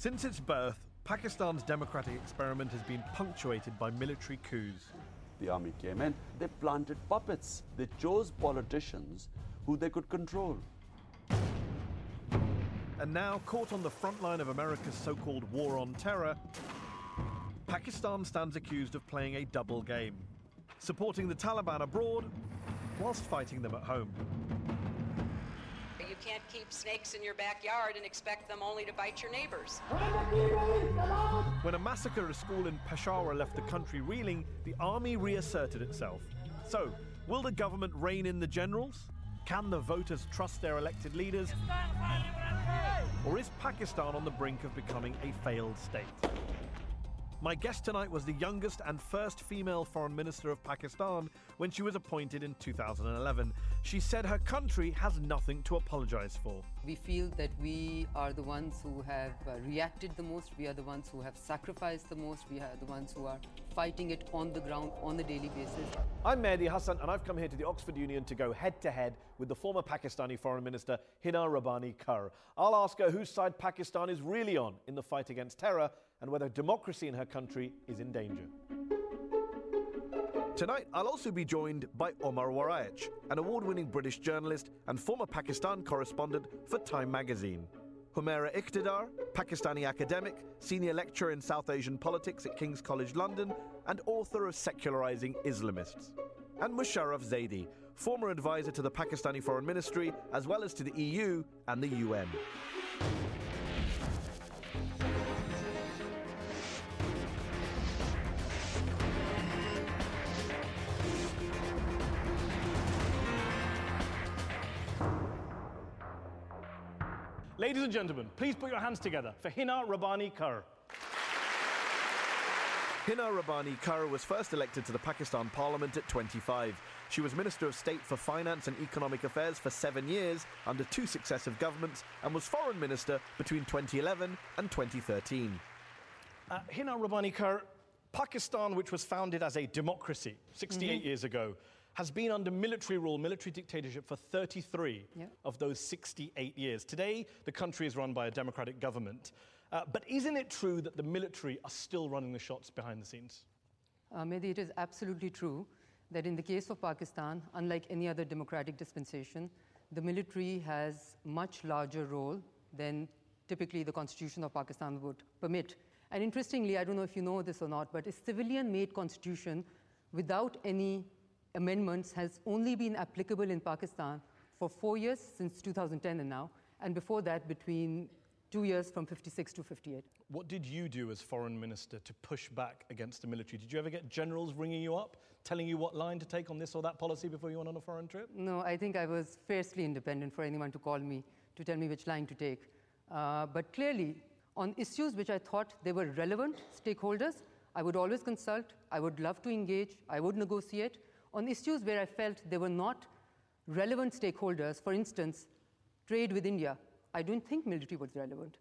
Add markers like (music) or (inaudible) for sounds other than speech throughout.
Since its birth, Pakistan's democratic experiment has been punctuated by military coups. The army came in, they planted puppets. They chose politicians who they could control. And now, caught on the front line of America's so called war on terror, Pakistan stands accused of playing a double game, supporting the Taliban abroad whilst fighting them at home. You can't keep snakes in your backyard and expect them only to bite your neighbors. When a massacre at school in Peshawar left the country reeling, the army reasserted itself. So, will the government rein in the generals? Can the voters trust their elected leaders? Or is Pakistan on the brink of becoming a failed state? My guest tonight was the youngest and first female foreign minister of Pakistan when she was appointed in 2011. She said her country has nothing to apologize for. We feel that we are the ones who have uh, reacted the most, we are the ones who have sacrificed the most, we are the ones who are fighting it on the ground on a daily basis. I'm Mehdi Hasan, and I've come here to the Oxford Union to go head to head with the former Pakistani Foreign Minister Hina Rabbani Khar. I'll ask her whose side Pakistan is really on in the fight against terror and whether democracy in her country is in danger. Tonight, I'll also be joined by Omar Waraich, an award winning British journalist and former Pakistan correspondent for Time magazine. Humaira Iqtidar, Pakistani academic, senior lecturer in South Asian politics at King's College London, and author of Secularizing Islamists. And Musharraf Zaidi, former advisor to the Pakistani Foreign Ministry as well as to the EU and the UN. Ladies and gentlemen, please put your hands together for Hina Rabbani Khar. Hina Rabbani Khar was first elected to the Pakistan Parliament at 25. She was Minister of State for Finance and Economic Affairs for seven years under two successive governments and was Foreign Minister between 2011 and 2013. Uh, Hina Rabbani Khar, Pakistan, which was founded as a democracy 68 mm-hmm. years ago, has been under military rule, military dictatorship for 33 yeah. of those 68 years. Today, the country is run by a democratic government. Uh, but isn't it true that the military are still running the shots behind the scenes? Uh, Mehdi, it is absolutely true that in the case of Pakistan, unlike any other democratic dispensation, the military has much larger role than typically the constitution of Pakistan would permit. And interestingly, I don't know if you know this or not, but a civilian made constitution without any amendments has only been applicable in Pakistan for four years since 2010 and now, and before that, between two years from 56 to 58. What did you do as foreign minister to push back against the military? Did you ever get generals ringing you up, telling you what line to take on this or that policy before you went on a foreign trip? No, I think I was fiercely independent for anyone to call me to tell me which line to take. Uh, but clearly, on issues which I thought they were relevant stakeholders, I would always consult, I would love to engage, I would negotiate on issues where I felt they were not relevant stakeholders, for instance, trade with India, I don't think military was relevant.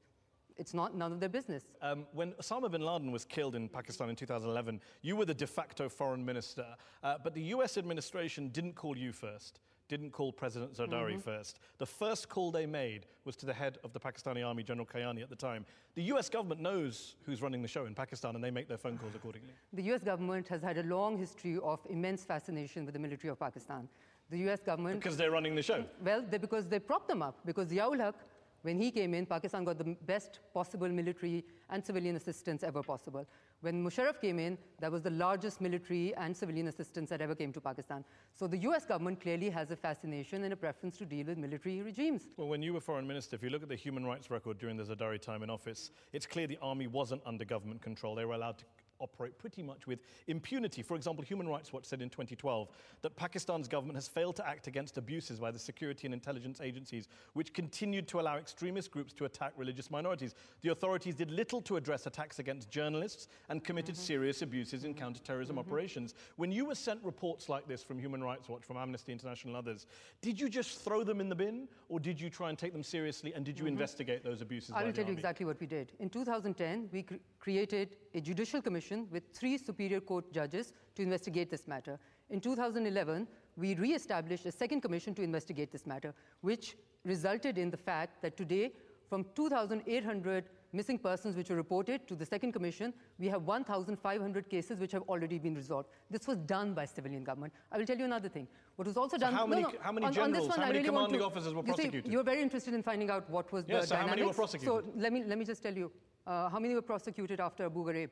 It's not none of their business. Um, when Osama bin Laden was killed in Pakistan in 2011, you were the de facto foreign minister, uh, but the US administration didn't call you first didn't call President Zardari mm-hmm. first. The first call they made was to the head of the Pakistani army, General Kayani, at the time. The US government knows who's running the show in Pakistan and they make their phone calls accordingly. The US government has had a long history of immense fascination with the military of Pakistan. The US government. Because they're running the show? Well, they, because they prop them up. Because Ziaul Haq when he came in, Pakistan got the best possible military and civilian assistance ever possible. When Musharraf came in, that was the largest military and civilian assistance that ever came to Pakistan. So the US government clearly has a fascination and a preference to deal with military regimes. Well, when you were foreign minister, if you look at the human rights record during the Zardari time in office, it's clear the army wasn't under government control. They were allowed to operate pretty much with impunity. For example, Human Rights Watch said in 2012 that Pakistan's government has failed to act against abuses by the security and intelligence agencies, which continued to allow extremist groups to attack religious minorities. The authorities did little to address attacks against journalists and committed mm-hmm. serious abuses in counterterrorism mm-hmm. operations. When you were sent reports like this from Human Rights Watch, from Amnesty International and others, did you just throw them in the bin, or did you try and take them seriously, and did you mm-hmm. investigate those abuses? I will tell you exactly what we did. In 2010, we cr- created a judicial commission with three Superior Court judges to investigate this matter. In 2011, we re established a second commission to investigate this matter, which resulted in the fact that today, from 2,800 missing persons which were reported to the second commission. We have 1,500 cases which have already been resolved. This was done by civilian government. I will tell you another thing. What was also So done. how many- no, how many on, on this one, how I many really commanding to- officers were you see, prosecuted? you're very interested in finding out what was Yes, the so how many were prosecuted? So let me let me just tell you, uh, how many were prosecuted after Abu Ghraib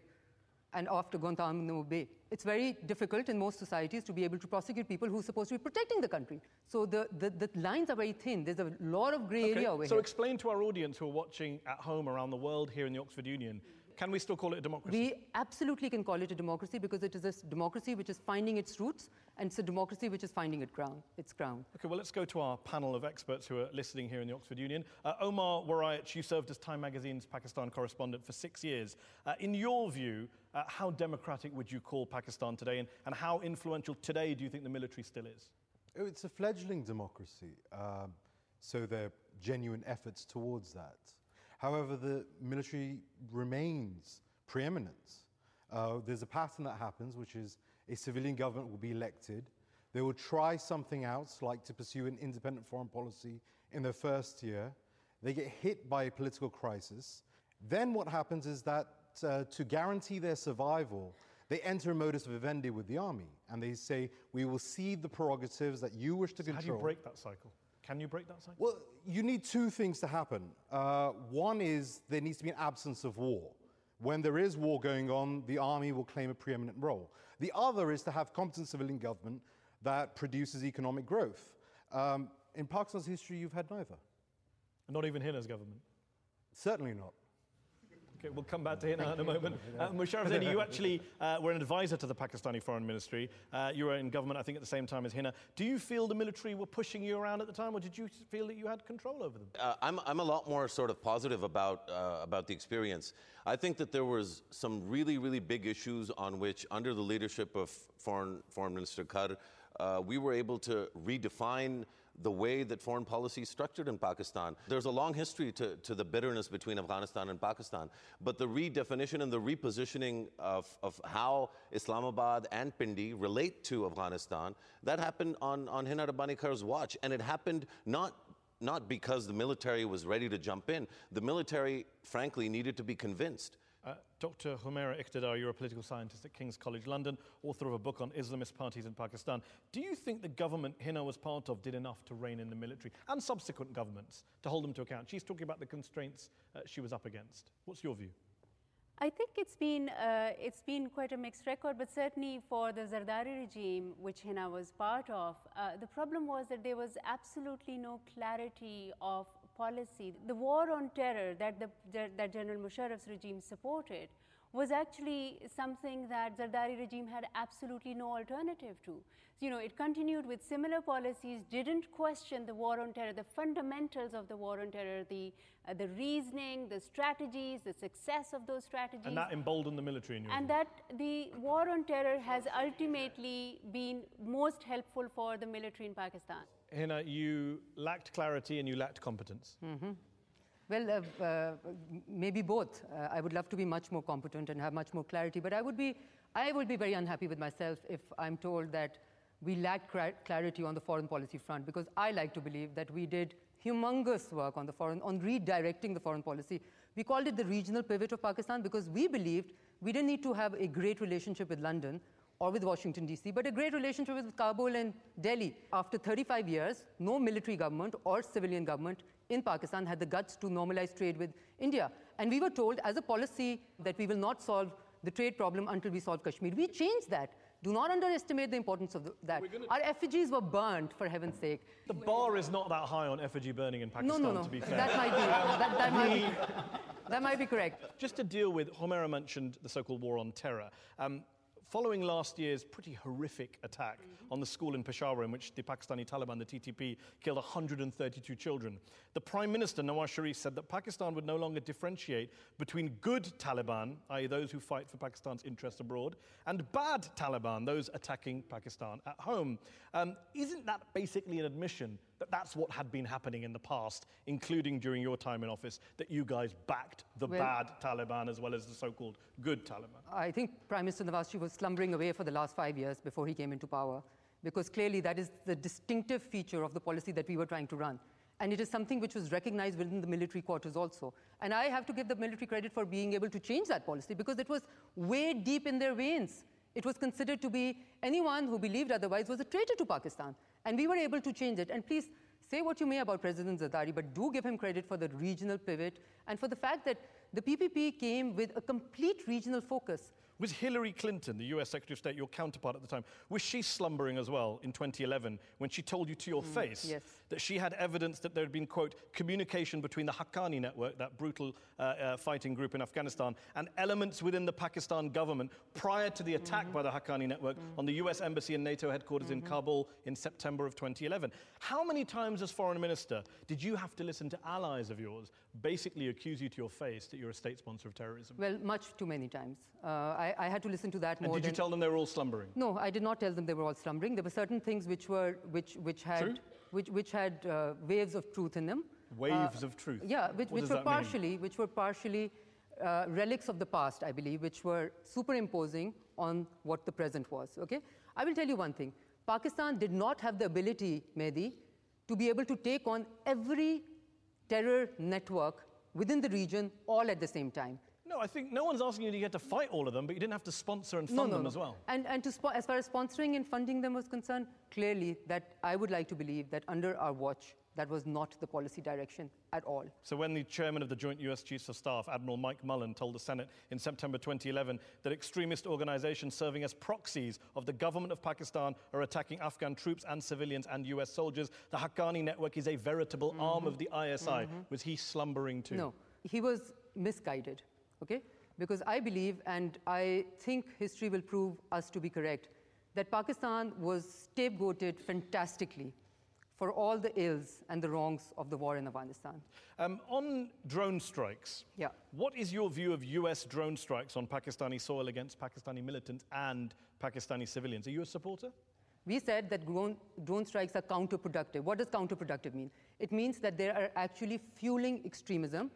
and after Guantanamo Bay? It's very difficult in most societies to be able to prosecute people who are supposed to be protecting the country. So the, the, the lines are very thin. There's a lot of grey Okay, area over So here. explain to our audience who are watching at home around the world here in the Oxford Union, can we still call it a democracy? We absolutely can call it a democracy because it is a democracy which is finding its roots and it's a democracy which is finding its ground. Its ground. Okay, well, let's go to our panel of experts who are listening here in the Oxford Union. Uh, Omar Waraich, you served as Time Magazine's Pakistan correspondent for six years. Uh, in your view, uh, how democratic would you call Pakistan today, and, and how influential today do you think the military still is? Oh, It's a fledgling democracy, um, so there are genuine efforts towards that. However, the military remains preeminent. Uh, there's a pattern that happens, which is a civilian government will be elected. They will try something else, like to pursue an independent foreign policy in their first year. They get hit by a political crisis. Then what happens is that uh, to guarantee their survival, they enter a modus vivendi with the army, and they say, "We will cede the prerogatives that you wish to control. How do you break that cycle? Can you break that cycle? Well, you need two things to happen. Uh, one is there needs to be an absence of war. When there is war going on, the army will claim a preeminent role. The other is to have competent civilian government that produces economic growth. Um, in Pakistan's history, you've had neither. Not even Hina's government. Certainly not. Okay, we'll come back to Hina in a moment. Uh, Musharraf Zaidi, you actually uh, were an advisor to the Pakistani Foreign Ministry. Uh, you were in government, I think, at the same time as Hina. Do you feel the military were pushing you around at the time, or did you feel that you had control over them? Uh, I'm, I'm a lot more sort of positive about, uh, about the experience. I think that there was some really, really big issues on which, under the leadership of Foreign, Foreign Minister Khar, uh, we were able to redefine the way that foreign policy is structured in Pakistan. There's a long history to, to the bitterness between Afghanistan and Pakistan, but the redefinition and the repositioning of, of how Islamabad and Pindi relate to Afghanistan, that happened on, on Hina Rabbani Khar's watch, and it happened not not because the military was ready to jump in. The military, frankly, needed to be convinced. Uh, Dr. Humaira Iqtidar, you're a political scientist at King's College London, author of a book on Islamist parties in Pakistan. Do you think the government Hina was part of did enough to rein in the military and subsequent governments to hold them to account? She's talking about the constraints uh, she was up against. What's your view? I think it's been, uh, it's been quite a mixed record, but certainly for the Zardari regime, which Hina was part of, uh, the problem was that there was absolutely no clarity of policy. The war on terror that, the, that General Musharraf's regime supported was actually something that Zardari regime had absolutely no alternative to. You know, it continued with similar policies, didn't question the war on terror, the fundamentals of the war on terror, the, uh, the reasoning, the strategies, the success of those strategies. And that emboldened the military in your And view? that the war on terror has ultimately been most helpful for the military in Pakistan. Hina, you lacked clarity and you lacked competence. Well, uh, uh, maybe both. Uh, I would love to be much more competent and have much more clarity, but I would be, I would be very unhappy with myself if I'm told that we lack clarity on the foreign policy front, because I like to believe that we did humongous work on the foreign, on redirecting the foreign policy. We called it the regional pivot of Pakistan because we believed we didn't need to have a great relationship with London or with Washington, D.C., but a great relationship with Kabul and Delhi. After 35 years, no military government or civilian government in Pakistan had the guts to normalize trade with India. And we were told as a policy that we will not solve the trade problem until we solve Kashmir. We changed that. Do not underestimate the importance of the, that. Our effigies were burned, for heaven's sake. The bar is not that high on effigy burning in No, Pakistan, no, no. to be fair. That might be, that, that might be, (laughs) that might be correct. Just to deal with, Humaira mentioned the so-called war on terror. Um, following last year's pretty horrific attack on the school in Peshawar in which the Pakistani Taliban, the TTP, killed 132 children, the Prime Minister Nawaz Sharif said that Pakistan would no longer differentiate between good Taliban, i.e. those who fight for Pakistan's interests abroad, and bad Taliban, those attacking Pakistan at home. Um, isn't that basically an admission that that's what had been happening in the past, including during your time in office, that you guys backed the Well- bad Taliban as well as the so-called good Taliban? I think Prime Minister Nawaz Sharif was slumbering away for the last five years before he came into power, because clearly that is the distinctive feature of the policy that we were trying to run. And it is something which was recognized within the military quarters also. And I have to give the military credit for being able to change that policy because it was way deep in their veins. It was considered to be anyone who believed otherwise was a traitor to Pakistan. And we were able to change it. And please say what you may about President Zardari, but do give him credit for the regional pivot and for the fact that the PPP came with a complete regional focus. Was Hillary Clinton, the US Secretary of State, your counterpart at the time, was she slumbering as well in 2011 when she told you to your face yes. that she had evidence that there had been, quote, communication between the Haqqani network, that brutal uh, uh, fighting group in Afghanistan, and elements within the Pakistan government prior to the attack by the Haqqani network on the US Embassy and NATO headquarters in Kabul in September of 2011? How many times, as foreign minister, did you have to listen to allies of yours basically accuse you to your face that you're a state sponsor of terrorism? Well, much too many times. Uh, I, I had to listen to that and more did you than- tell them they were all slumbering? No, I did not tell them they were all slumbering. There were certain things which were which which had True? which which had uh, waves of truth in them. Waves of truth. Yeah, which, which were partially which were partially uh, relics of the past, I believe, which were superimposing on what the present was. Okay, I will tell you one thing: Pakistan did not have the ability, Mehdi, to be able to take on every terror network within the region all at the same time. No, I think no one's asking you to get to fight all of them, but you didn't have to sponsor and fund them as well. And, and to as far as sponsoring and funding them was concerned, clearly that I would like to believe that under our watch, that was not the policy direction at all. So when the chairman of the Joint US Chiefs of Staff, Admiral Mike Mullen, told the Senate in September 2011 that extremist organizations serving as proxies of the government of Pakistan are attacking Afghan troops and civilians and US soldiers, the Haqqani network is a veritable arm of the ISI. Mm-hmm. Was he slumbering too? No, he was misguided, okay? Because I believe, and I think history will prove us to be correct, that Pakistan was scapegoated fantastically for all the ills and the wrongs of the war in Afghanistan. Um, on drone strikes, Yeah. what is your view of US drone strikes on Pakistani soil against Pakistani militants and Pakistani civilians? Are you a supporter? We said that drone, drone strikes are counterproductive. What does counterproductive mean? It means that they are actually fueling extremism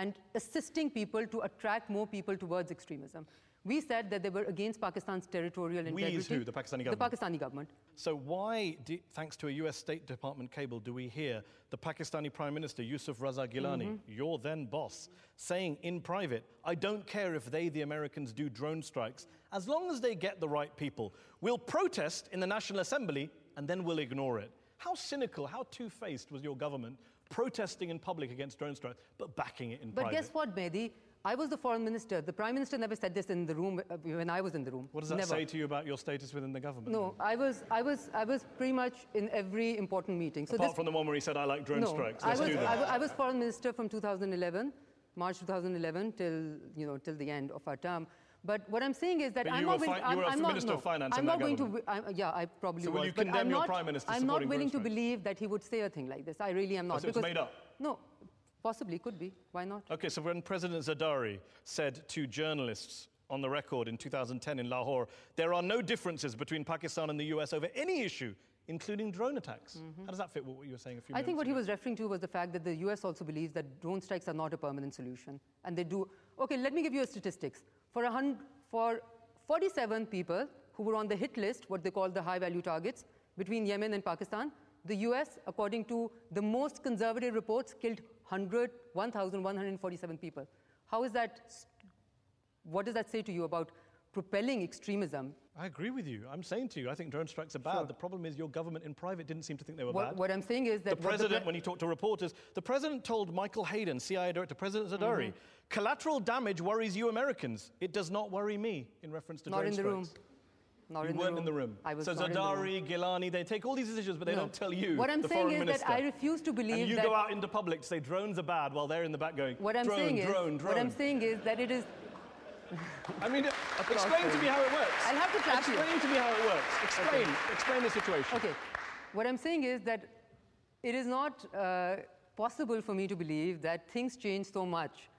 and assisting people to attract more people towards extremism. We said that they were against Pakistan's territorial We integrity. is who? The Pakistani government? The? Pakistani government. So why, do, thanks to a US State Department cable, do we hear the Pakistani Prime Minister Yusuf Raza Gilani, mm-hmm. your then boss, saying in private, I don't care if they, the Americans, do drone strikes, as long as they get the right people. We'll protest in the National Assembly and then we'll ignore it. How cynical, how two-faced was your government protesting in public against drone strikes, but backing it in But private? But guess what, Mehdi? I was the foreign minister. The prime minister never said this in the room uh, when I was in the room. What does that never. say to you about your status within the government? No, I was, I, was, I was pretty much in every important meeting. So Apart this, from the one where he said, I like drone no, strikes. I Let's was, do that. wa- I was foreign minister from 2011, March 2011 till you know till the end of our term. But what I'm saying is that But I'm not willing. I'm, I'm not, no, I'm not going to. government. I'm, yeah, I probably So will was. you condemn I'm your not, Prime Minister I'm not willing to strikes? believe that he would say a thing like this. I really am not. so it's because made up? No, possibly could be. Why not? Okay, so when President Zardari said to journalists on the record in 2010 in Lahore, there are no differences between Pakistan and the US over any issue, including drone attacks. How does that fit with what you were saying a few Mm-hmm. I think what minutes he was referring to was the fact that the US also believes that drone strikes are not a permanent solution. And they do. Okay, let me give you a statistics. For, for 47 people who were on the hit list, what they call the high value targets, between Yemen and Pakistan, the US, according to the most conservative reports, killed 100, 1,147 people. How is that? What does that say to you about propelling extremism? I agree with you. I'm saying to you, I think drone strikes are bad. The problem is your government in private didn't seem to think they were What, bad. what I'm saying is that the president, pre- when he talked to reporters, the president told Michael Hayden, CIA director, President Mm-hmm. collateral damage worries you Americans. It does not worry me, in reference to not drone in the room. Not You in weren't the room. in the room. I was so not in the room. Zardari, Gilani, they take all these decisions, but they No. don't tell you, What I'm the saying is minister. that I refuse to believe and you that go out into public to say drones are bad while they're in the back going, what I'm drone, saying is drone, drone. what I'm saying is that it is I mean, (laughs) explain to me how it works. I'll have to clap you. Explain to me how it works. Explain. Explain the situation. okay. What I'm saying is that it is not uh, possible for me to believe that things change so much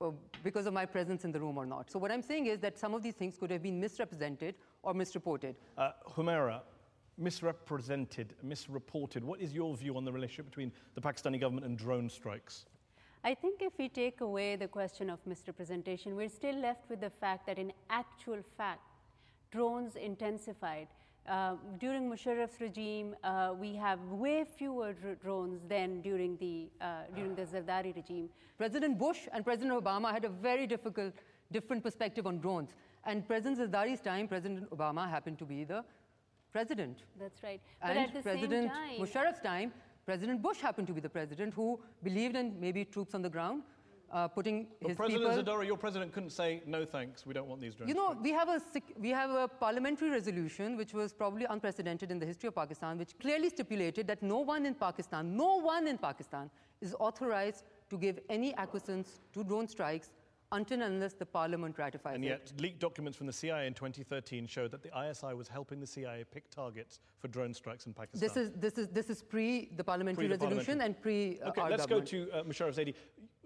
uh, because of my presence in the room or not. So what I'm saying is that some of these things could have been misrepresented or misreported. Uh, Humaira, misrepresented, misreported. What is your view on the relationship between the Pakistani government and drone strikes? I think if we take away the question of misrepresentation, we're still left with the fact that in actual fact, drones intensified. Uh, during Musharraf's regime, uh, we have way fewer drones than during the, uh, during the Zardari regime. President Bush and President Obama had a very difficult, different perspective on drones. And President Zardari's time, President Obama happened to be the president. That's right. But and at the President same time, Musharraf's time, President Bush happened to be the president who believed in maybe troops on the ground, uh, putting but his President people... Zardari, your president couldn't say, no thanks, we don't want these drones. You know, we have, a, we have a parliamentary resolution which was probably unprecedented in the history of Pakistan, which clearly stipulated that no one in Pakistan, no one in Pakistan is authorized to give any acquiescence to drone strikes until and unless the parliament ratifies and it. yet, leaked documents from the CIA in 2013 showed that the ISI was helping the CIA pick targets for drone strikes in Pakistan. This is, this is, this is pre the parliamentary pre resolution parliamentary. and pre uh, Okay, let's government. go to uh, Musharraf Zaidi.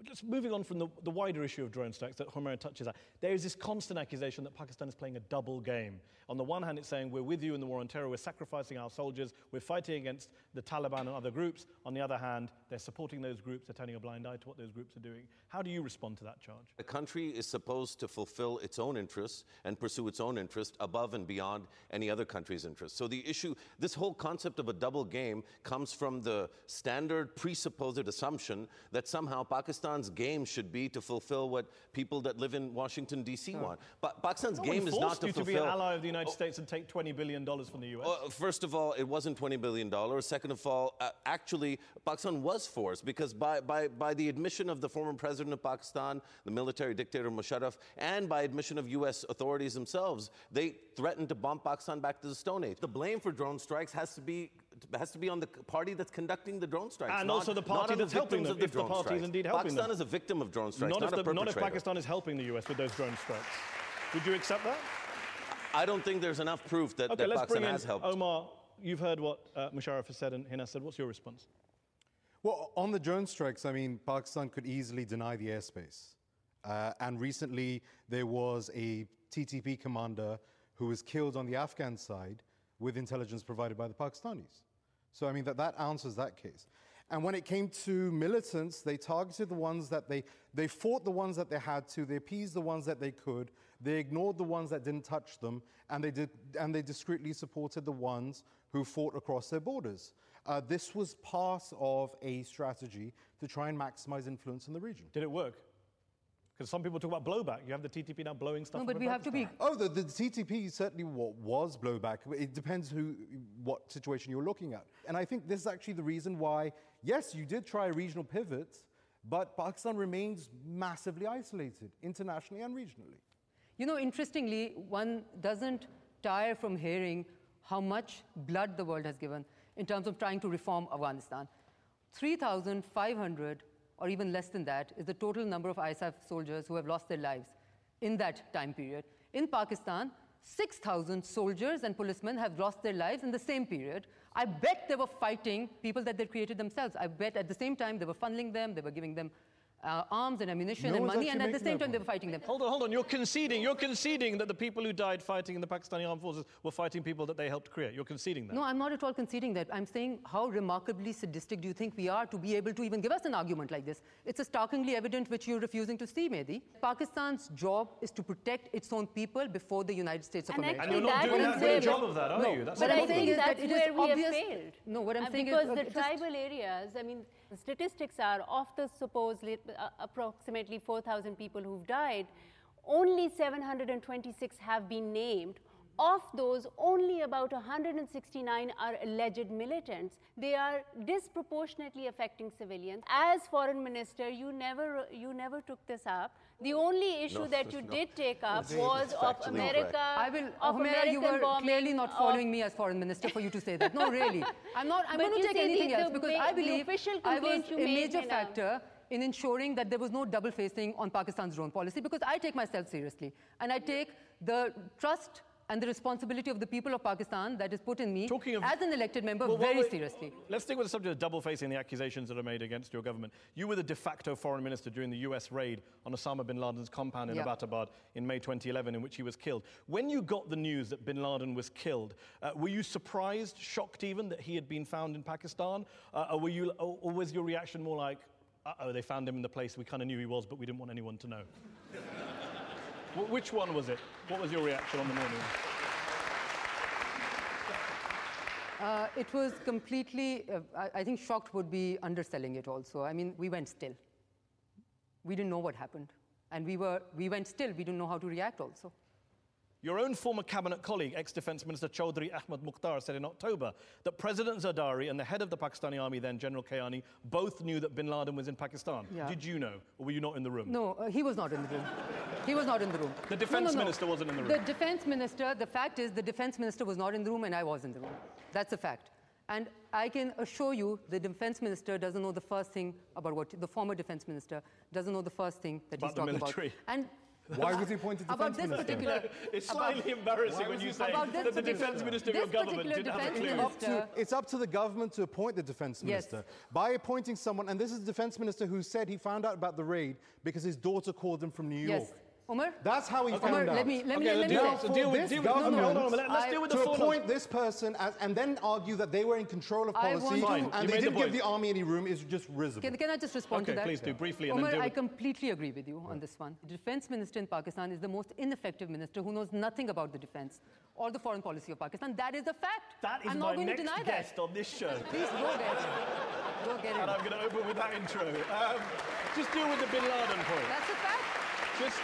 Just moving on from the, the wider issue of drone strikes that Humaira touches on, there is this constant accusation that Pakistan is playing a double game. On the one hand, it's saying we're with you in the war on terror, we're sacrificing our soldiers, we're fighting against the Taliban and other groups. On the other hand, they're supporting those groups, they're turning a blind eye to what those groups are doing. How do you respond to that charge? A country is supposed to fulfill its own interests and pursue its own interests above and beyond any other country's interests. So the issue, this whole concept of a double game comes from the standard presupposed assumption that somehow Pakistan's game should be to fulfill what people that live in Washington, D.C. want. But Pakistan's no game is not to you fulfill. to be an ally of the United oh, States and take $20 billion from the U.S. Uh, first of all, it wasn't $20 billion. Second of all, uh, actually, Pakistan was forced because by, by, by the admission of the former president of Pakistan, the military dictator Musharraf, and by admission of U.S. authorities themselves, they threatened to bomb Pakistan back to the Stone Age. The blame for drone strikes has to be has to be on the party that's conducting the drone strikes. And not, also the party that's the helping them, the if the party strikes. is indeed helping Pakistan them. is a victim of drone strikes, not, not, if, the, not if Pakistan is helping the US with those drone strikes. Would you accept that? I don't think there's enough proof that, okay, that let's Pakistan bring in has helped. Omar, you've heard what uh, Musharraf has said and Hina said. What's your response? Well, on the drone strikes, I mean, Pakistan could easily deny the airspace. Uh, and recently, there was a TTP commander who was killed on the Afghan side with intelligence provided by the Pakistanis. So, I mean, that, that answers that case. And when it came to militants, they targeted the ones that they, they fought the ones that they had to, they appeased the ones that they could, they ignored the ones that didn't touch them, and they, did, and they discreetly supported the ones who fought across their borders. Uh, this was part of a strategy to try and maximize influence in the region. Did it work? Because some people talk about blowback. You have the TTP now blowing stuff. No, but we have to be. Oh, the, the TTP certainly what was blowback. It depends who, what situation you're looking at. And I think this is actually the reason why, yes, you did try a regional pivot, but Pakistan remains massively isolated internationally and regionally. You know, interestingly, one doesn't tire from hearing how much blood the world has given in terms of trying to reform Afghanistan. 3,500 or even less than that, is the total number of ISAF soldiers who have lost their lives in that time period. In Pakistan, 6,000 soldiers and policemen have lost their lives in the same period. I bet they were fighting people that they created themselves. I bet at the same time they were funneling them, they were giving them uh, arms and ammunition no and money, and at the same time they were fighting them. Hold on, hold on. You're conceding. You're conceding that the people who died fighting in the Pakistani armed forces were fighting people that they helped create. You're conceding that. No, I'm not at all conceding that. I'm saying how remarkably sadistic do you think we are to be able to even give us an argument like this? It's a starkly evident which you're refusing to see, Mehdi. Pakistan's job is to protect its own people before the United States of and America. And you're not doing that great job of that, are no, you? That's but I'm saying think that's that it where is we obvious. have failed. No, what I'm uh, saying because is Because the tribal areas. I mean, the statistics are of the supposedly uh, approximately 4,000 people who've died, only 726 have been named. Of those, only about 169 are alleged militants. They are disproportionately affecting civilians. As foreign minister, you never, you never took this up. The only issue No, that you no. did take up It's was of America. incorrect. I will, of Humaira, American you were bombing clearly not of- following me as foreign minister for you to say that. No, really. (laughs) I'm not, I'm going to take see, the- anything else because ma- I the believe official I was you a major Hina. factor in ensuring that there was no double facing on Pakistan's drone policy because I take myself seriously and I take the trust and the responsibility of the people of Pakistan that is put in me Talking of- as an elected member Well, very well, seriously. Let's stick with the subject of double facing the accusations that are made against your government. You were the de facto foreign minister during the US raid on Osama bin Laden's compound in Yeah. Abbottabad in May 2011, in which he was killed. When you got the news that bin Laden was killed, uh, were you surprised, shocked even, that he had been found in Pakistan? Uh, or, were you, or, or was your reaction more like, uh oh, they found him in the place we kind of knew he was, but we didn't want anyone to know? Wh- Which one was it? What was your reaction on the morning? Uh, it was completely, uh, I, I think shocked would be underselling it also. I mean, we went still. We didn't know what happened. And we, were, we went still. We didn't know how to react also. Your own former cabinet colleague, ex-defense minister Chaudhry Ahmad Mukhtar, said in October that President Zardari and the head of the Pakistani army then, General Kayani, both knew that bin Laden was in Pakistan. Yeah. Did you know, or were you not in the room? No, uh, he was not in the room. He was not in the room. The defense no, no. minister wasn't in the room. The defense minister, the fact is, the defense minister was not in the room and I was in the room. That's a fact. And I can assure you the defense minister doesn't know the first thing about what the former defense minister doesn't know the first thing that About he's the talking military. about. And Why was he appointed about defense this minister? particular It's about- slightly embarrassing when you say that the defense minister of your government didn't have a clue. up to, it's up to the government to appoint the defense Yes. minister. By appointing someone, and this is the defense minister who said he found out about the raid because his daughter called him from New York. Yes. Omar? That's how he Omar, found out. let me, let me, Okay, let me deal, so deal with, this deal with, no, no, government hold on, let, us I- deal with the to full appoint this person as, and then argue that they were in control of policy want to- Fine, you and they didn't give the army any room is just risible. Can, can I just respond Okay, to that? please do, briefly, and then deal I with- completely agree with you on this one. The defense minister in Pakistan is the most ineffective minister who knows nothing about the defense or the foreign policy of Pakistan. That is a fact. That is I'm my not going next to deny guest that. on this show. (laughs) Please go get it. Go get And. I'm going to open with that intro. Um, just deal with the bin Laden point. That's a fact. Just,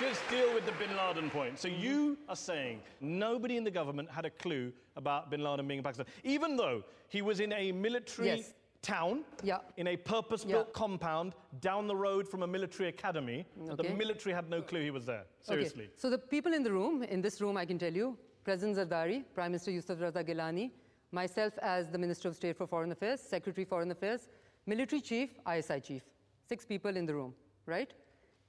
just deal with the bin Laden point. So mm-hmm. you are saying nobody in the government had a clue about bin Laden being in Pakistan, even though he was in a military Yes. town, Yeah. in a purpose-built Yeah. compound down the road from a military academy. and The military had no clue he was there. Seriously. Okay. So the people in the room, in this room, I can tell you, President Zardari, Prime Minister Yusuf Raza Gilani, myself as the Minister of State for Foreign Affairs, Secretary Foreign Affairs, Military Chief, ISI Chief. Six people in the room, right?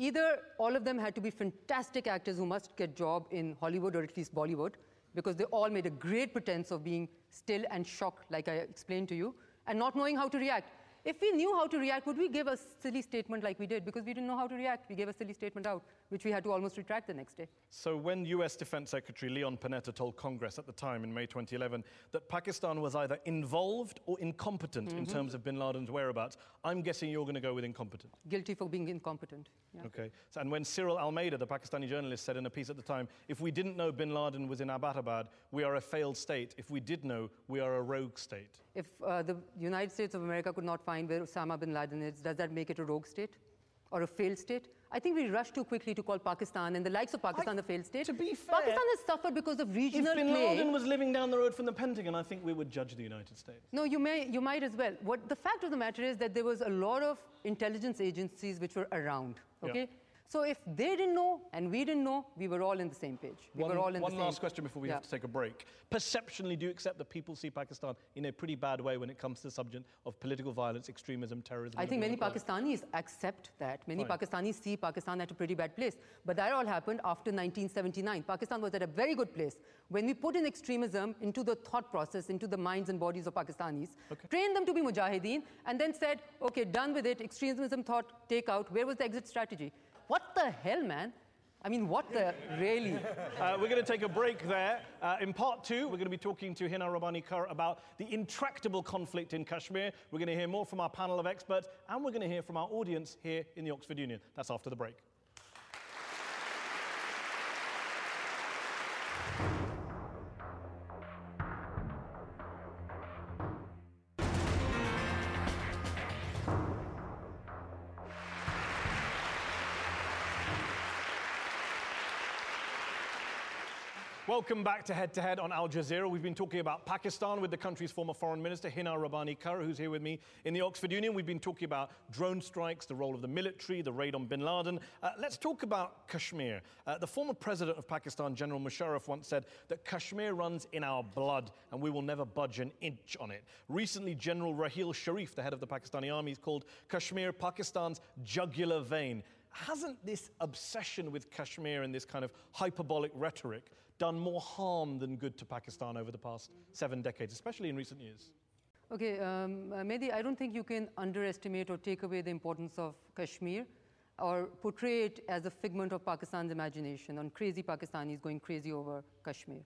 Either all of them had to be fantastic actors who must get job in Hollywood or at least Bollywood, because they all made a great pretense of being still and shocked, like I explained to you, and not knowing how to react. If we knew how to react, would we give a silly statement like we did? Because we didn't know how to react. We gave a silly statement out, which we had to almost retract the next day. So when US Defense Secretary Leon Panetta told Congress at the time in May 2011 that Pakistan was either involved or incompetent in terms of bin Laden's whereabouts, I'm guessing you're going to go with incompetent. Guilty for being incompetent. Yeah. Okay. So, and when Cyril Almeida, the Pakistani journalist, said in a piece at the time, if we didn't know bin Laden was in Abbottabad, we are a failed state. If we did know, we are a rogue state. If uh, the United States of America could not find where Osama bin Laden is, does that make it a rogue state or a failed state? I think we rush too quickly to call Pakistan and the likes of Pakistan a failed state. to be fair- Pakistan has suffered because of regional if bin. Laden was living down the road from the Pentagon, I think we would judge the United States. No, you may, you might as well. What the fact of the matter is that there was a lot of intelligence agencies which were around. Yeah. Okay, so if they didn't know and we didn't know, we were all in the same page. We one were all in one the same. last question before we Yeah. have to take a break. Perceptionally, do you accept that people see Pakistan in a pretty bad way when it comes to the subject of political violence, extremism, terrorism? I think many? Pakistanis accept that. Many Fine. Pakistanis see Pakistan at a pretty bad place. But that all happened after 1979. Pakistan was at a very good place. When we put in extremism into the thought process, into the minds and bodies of Pakistanis, trained them to be mujahideen, and then said, okay, done with it, extremism thought, take out. Where was the exit strategy? What the hell, man? I mean, what the, really? Uh, we're going to take a break there. Uh, in part two, we're going to be talking to Hina Rabbani Khar about the intractable conflict in Kashmir. We're going to hear more from our panel of experts, and we're going to hear from our audience here in the Oxford Union. That's after the break. Welcome back to Head to Head on Al Jazeera. We've been talking about Pakistan with the country's former foreign minister, Hina Rabbani Khar, who's here with me in the Oxford Union. We've been talking about drone strikes, the role of the military, the raid on bin Laden. Uh, let's talk about Kashmir. Uh, the former president of Pakistan, General Musharraf, once said that Kashmir runs in our blood and we will never budge an inch on it. Recently, General Raheel Sharif, the head of the Pakistani army, has called Kashmir Pakistan's jugular vein. Hasn't this obsession with Kashmir and this kind of hyperbolic rhetoric done more harm than good to Pakistan over the past seven decades, especially in recent years? Okay, um, uh, Mehdi, I don't think you can underestimate or take away the importance of Kashmir or portray it as a figment of Pakistan's imagination on crazy Pakistanis going crazy over Kashmir.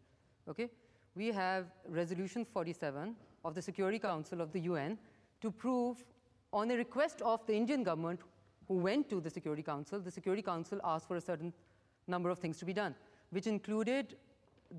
Okay? We have Resolution 47 of the Security Council of the UN to prove, on a request of the Indian government who went to the Security Council, the Security Council asked for a certain number of things to be done, which included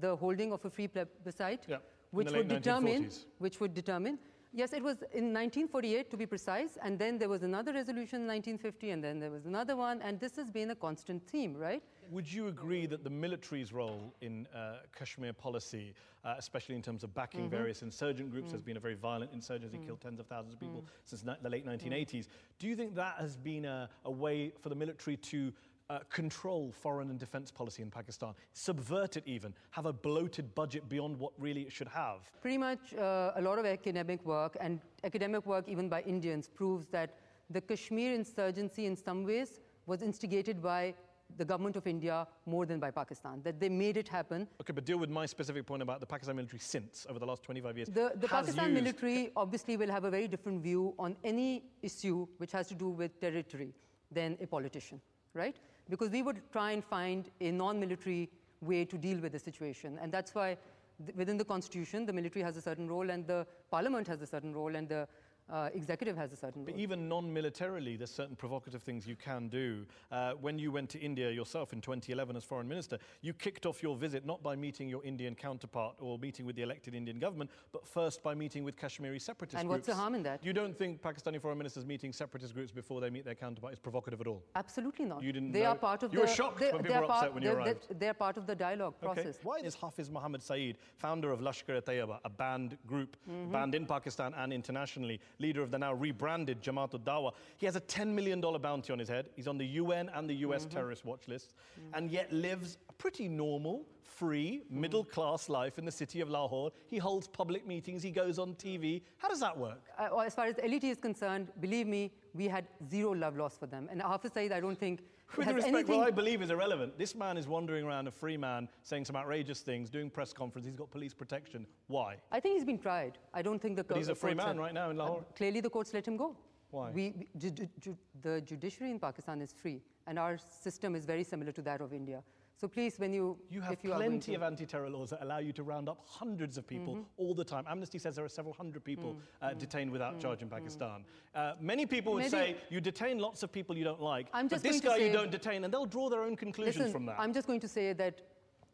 the holding of a free plebiscite, Yeah. which would determine 1940s. which would determine yes it was in 1948 to be precise and then there was another resolution in 1950 and then there was another one and this has been a constant theme right Would you agree that the military's role in uh, Kashmir policy, uh, especially in terms of backing Mm-hmm. various insurgent groups, Mm. has been a very violent insurgency, killed tens of thousands of people since ni- the late 1980s. Do you think that has been a, a way for the military to uh, control foreign and defense policy in Pakistan, subvert it even, have a bloated budget beyond what really it should have? pretty much uh, a lot of academic work and academic work even by Indians proves that the Kashmir insurgency in some ways was instigated by the government of India more than by Pakistan, that they made it happen. Okay, but deal with my specific point about the Pakistan military since, over the last 25 years. The, the Pakistan used- military obviously will have a very different view on any issue which has to do with territory than a politician, right? Because we would try and find a non-military way to deal with the situation. And that's why th- within the constitution, the military has a certain role and the parliament has a certain role and the uh, executive has a certain But role. even non-militarily, there's certain provocative things you can do. Uh, when you went to India yourself in 2011 as foreign minister, you kicked off your visit not by meeting your Indian counterpart or meeting with the elected Indian government, but first by meeting with Kashmiri separatist And groups. what's the harm in that? You don't think Pakistani foreign ministers meeting separatist groups before they meet their counterpart is provocative at all? Absolutely not. You didn't they know- are part of you the. were shocked they, when people were part, upset when you arrived. They're, they're part of the dialogue process. Why is Hafiz Muhammad Saeed, founder of Lashkar-e-Tayyiba, a banned group, Mm-hmm. banned in Pakistan and internationally, leader of the now rebranded Jamaat al-Dawa, he has a $10 million bounty on his head. He's on the UN and the US Mm-hmm. terrorist watch lists, and yet lives a pretty normal, free, Mm. middle-class life in the city of Lahore. He holds public meetings. He goes on TV. How does that work? Uh, well, as far as LET is concerned, believe me, we had zero love lost for them. And Hafiz Saeed, I don't think With respect, anything. what I believe is irrelevant. This man is wandering around a free man, saying some outrageous things, doing press conferences. He's got police protection. Why? I think he's been tried. I don't think the. But he's a free man have- right now in Lahore. Uh, clearly, the courts let him go. Why? We, we- ju- ju- ju- the judiciary in Pakistan is free, and our system is very similar to that of India. So please, when you You have you plenty to, of anti-terror laws that allow you to round up hundreds of people Mm-hmm. all the time. Amnesty says there are several hundred people Mm. uh, detained without charge in Pakistan. Uh, many people would Maybe- say you detain lots of people you don't like, I'm but just this going to guy you don't detain, and they'll draw their own conclusions Listen, from that. I'm just going to say that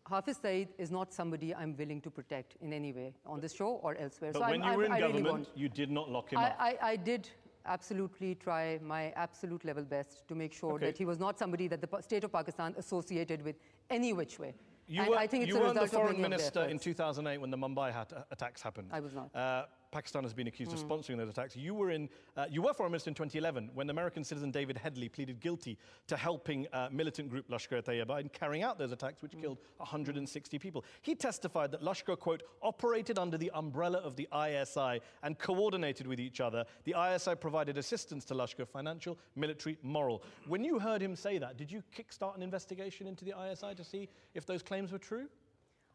Hafiz Saeed is not somebody I'm willing to protect in any way on this show or elsewhere. but so when I'm, you were in I, really government, won't. you did not lock him I, up. I, I did absolutely try my absolute level best to make sure Okay. that he was not somebody that the state of Pakistan associated with any which way. You, and were, I think it's you a weren't the foreign many of their minister in 2008 when the Mumbai attacks happened. I was not. Uh, Pakistan has been accused of sponsoring those attacks. You were in, uh, you were foreign minister in 2011 when American citizen David Headley pleaded guilty to helping uh, militant group Lashkar-e-Tayyiba in carrying out those attacks, which killed 160 people. He testified that Lashkar, quote, operated under the umbrella of the ISI and coordinated with each other. The ISI provided assistance to Lashkar, financial, military, moral. When you heard him say that, did you kickstart an investigation into the ISI to see if those claims were true?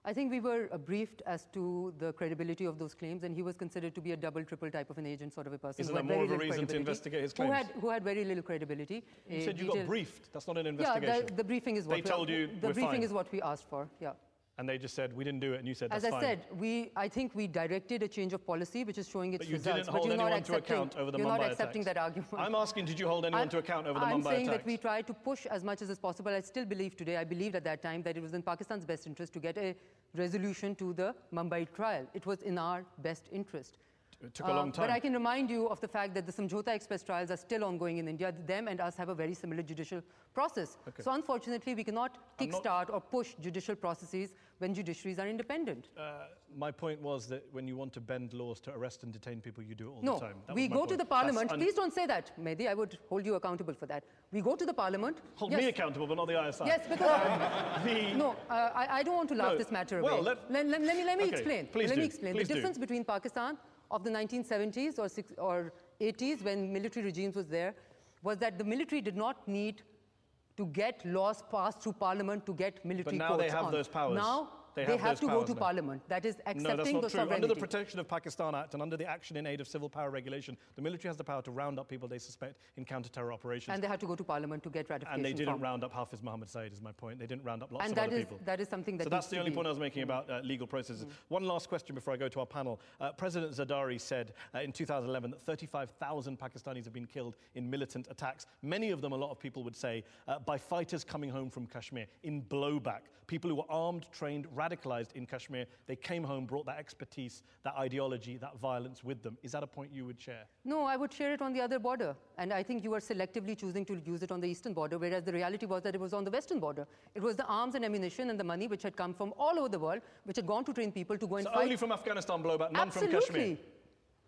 I think we were uh, briefed as to the credibility of those claims, and he was considered to be a double, triple type of an agent, sort of a person. Isn't who that more of a little reason to investigate his Who claims? had, who had very little credibility. You a said you got briefed. That's not an Yeah, investigation. the, the briefing is what They we- told you the briefing fine. is what we asked for. Yeah. And they just said, we didn't do it, and you said, that's As I fine. said, we, I think we directed a change of policy, which is showing its But you results. didn't hold you're not anyone to accepting, account over the You're Mumbai not accepting attacks. that argument. I'm asking, did you hold anyone I'm- to account over the I'm Mumbai saying that we tried to push as much as is possible. I still believe today, I believed at that time that it was in Pakistan's best interest to get a resolution to the Mumbai trial. It was in our best interest. It took a long time. But I can remind you of the fact that the Samjhota Express trials are still ongoing in India. Them and us have a very similar judicial process. Okay. So unfortunately, we cannot I'm not- kickstart or push judicial processes when judiciaries are independent. Uh, my point was that when you want to bend laws to arrest and detain people, you do it all No, the time. That we go to the parliament. Please don't say that, Mehdi. I would hold you accountable for that. We go to the parliament. Hold yes, me accountable, but not the ISI. Yes, because (laughs) The- no, uh, I, I don't want to laugh No, this matter well, away. let- let, let- let me let me Okay, explain. please let do, me explain please the do. difference between Pakistan of the 1970s or six, or 80s when military regimes was there was that the military did not need to get laws passed through parliament to get military but now they courts have on. those powers. Now They they, have have, those to go to now. parliament. That is accepting No, that's the not true. sovereignty. Under the Protection of Pakistan Act and under the Action in Aid of Civil Power Regulation, the military has the power to round up people they suspect in counter-terror operations. and they had to go to parliament to get ratification. And they didn't from. round up Hafiz Muhammad Saeed, is my point. They didn't round up lots And of that other is people. that is something that so that's the only be- point I was making about uh, legal processes. One last question before I go to our panel. Uh, President Zardari said uh, in 2011 that 35,000 Pakistanis have been killed in militant attacks. Many of them, a lot of people would say, uh, by fighters coming home from Kashmir in blowback. People who were armed, trained, radicalized radicalized in Kashmir, they came home, brought that expertise, that ideology, that violence with them. Is that a point you would share? No, I would share it on the other border. And I think you are selectively choosing to use it on the eastern border, whereas the reality was that it was on the western border. It was the arms and ammunition and the money which had come from all over the world, which had gone to train people to go and So fight. only from Afghanistan blowback, none Absolutely. from Kashmir.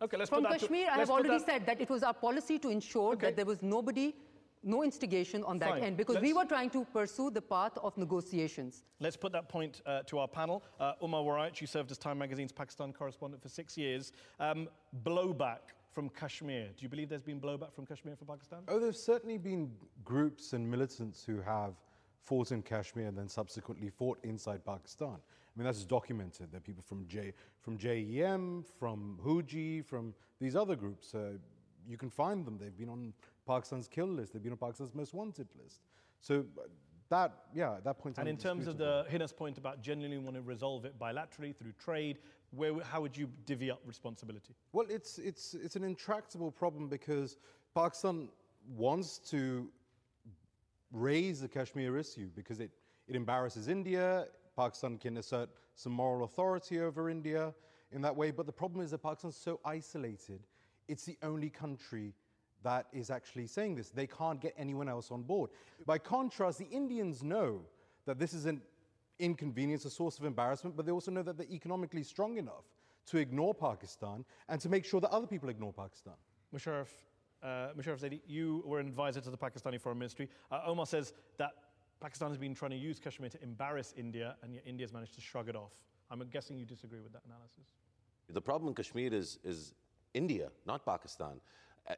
Okay, let's From put that Kashmir, to, I have already said that it was our policy to ensure Okay. that there was nobody, no instigation on that Fine. end, because we Let's- were trying to pursue the path of negotiations. Let's put that point uh, to our panel. Uh, Omar Waraich, you served as Time Magazine's Pakistan correspondent for six years. Um, blowback from Kashmir. Do you believe there's been blowback from Kashmir for Pakistan? Oh, there's certainly been groups and militants who have fought in Kashmir and then subsequently fought inside Pakistan. I mean, that's documented. There are people from, J, from JEM, from Huji, from these other groups. Uh, you can find them. They've been on Pakistan's kill list. They've been on Pakistan's most wanted list. So that, yeah, that point. And in terms of the Hina's point about genuinely want to resolve it bilaterally through trade, where, how would you divvy up responsibility? Well, it's, it's, it's an intractable problem because Pakistan wants to raise the Kashmir issue because it, it embarrasses India. Pakistan can assert some moral authority over India in that way. But the problem is that Pakistan's so isolated, it's the only country that is actually saying this. They can't get anyone else on board. By contrast, the Indians know that this is an inconvenience, a source of embarrassment, but they also know that they're economically strong enough to ignore Pakistan and to make sure that other people ignore Pakistan. Musharraf, uh, Musharraf Zaidi, you were an advisor to the Pakistani Foreign Ministry. Uh, Omar says that Pakistan has been trying to use Kashmir to embarrass India, and yet India's managed to shrug it off. I'm guessing you disagree with that analysis. The problem in Kashmir is, is India, not Pakistan.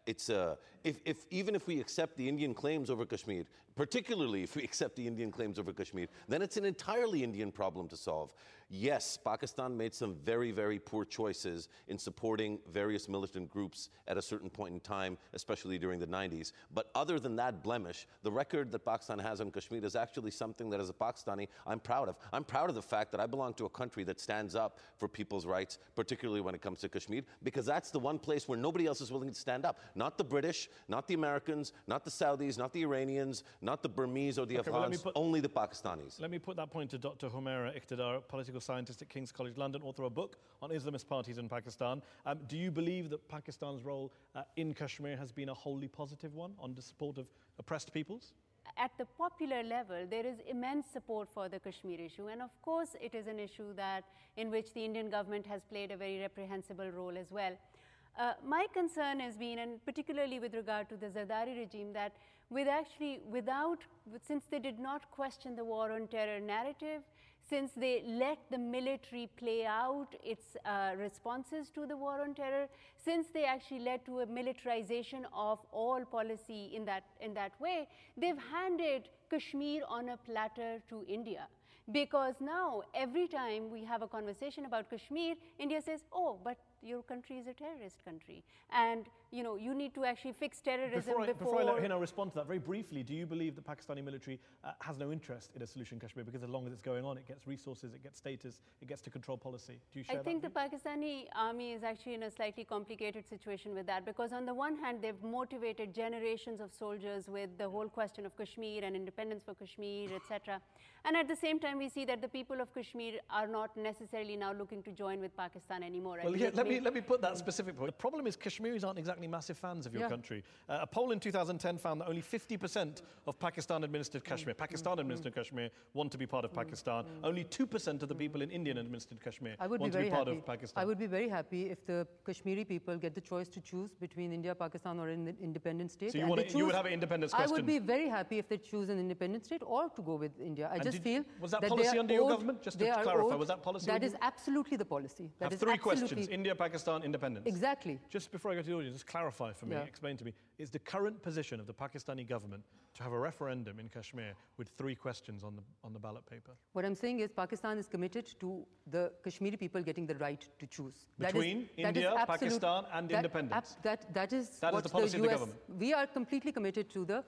It's uh, if, if even if we accept the Indian claims over Kashmir, particularly if we (laughs) accept the Indian claims over Kashmir, then it's an entirely Indian problem to solve. Yes, Pakistan made some very, very poor choices in supporting various militant groups at a certain point in time, especially during the 90s. But other than that blemish, the record that Pakistan has on Kashmir is actually something that, as a Pakistani, I'm proud of. I'm proud of the fact that I belong to a country that stands up for people's rights, particularly when it comes to Kashmir, because that's the one place where nobody else is willing to stand up. Not the British, not the Americans, not the Saudis, not the Iranians, not the Burmese or the Okay, well, Afghans, put- only the Pakistanis. Let me put that point to Dr. Humaira Iqtidar, political scientist at King's College London, author of a book on Islamist parties in Pakistan. Um, do you believe that Pakistan's role uh, in Kashmir has been a wholly positive one on the support of oppressed peoples? at the popular level, there is immense support for the Kashmir issue. And of course, it is an issue that in which the Indian government has played a very reprehensible role as well. Uh, my concern has been, and particularly with regard to the Zardari regime, that with actually, without, since they did not question the war on terror narrative, since they let the military play out its uh, responses to the war on terror, since they actually led to a militarization of all policy in that, in that way, they've handed Kashmir on a platter to India. Because now, every time we have a conversation about Kashmir, India says, oh, but your country is a terrorist country. And, you know, you need to actually fix terrorism Before I, before. before I let Hina respond to that, very briefly, do you believe the Pakistani military uh, has no interest in a solution in Kashmir because as long as it's going on, it gets resources, it gets status, it gets to control policy? Do you share that? I think that? the Pakistani army is actually in a slightly complicated situation with that because, on the one hand, they've motivated generations of soldiers with the whole question of Kashmir and independence for Kashmir, etc. And at the same time, we see that the people of Kashmir are not necessarily now looking to join with Pakistan anymore. Well, yeah, let me, let me put that specific point. The problem is Kashmiris aren't exactly massive fans of your Yeah. country. Uh, a poll in 2010 found that only 50% of Pakistan-administered Kashmir, mm. Pakistan-administered mm-hmm. Kashmir, want to be part of mm. Pakistan. Mm. Only 2% of the people in Indian-administered Kashmir I would want be to be part happy. of Pakistan. I would be very happy if the Kashmiri people get the choice to choose between India, Pakistan, or an independent state. So you wanna- they you would have an independence question? I would be very happy if they choose an independent state or to go with India. I And just did- feel was that they policy are under your government? Just to clarify, was that policy That is absolutely the policy. That have is three absolutely questions. India, Pakistan, independence. Exactly. Just before I go to the audience, just clarify for me, Yeah. explain to me, is the current position of the Pakistani government to have a referendum in Kashmir with three questions on the, on the ballot paper? What I'm saying is Pakistan is committed to the Kashmiri people getting the right to choose. Between India, Pakistan and that, independence. that, that is That is what the policy of the US, government. We are completely committed to the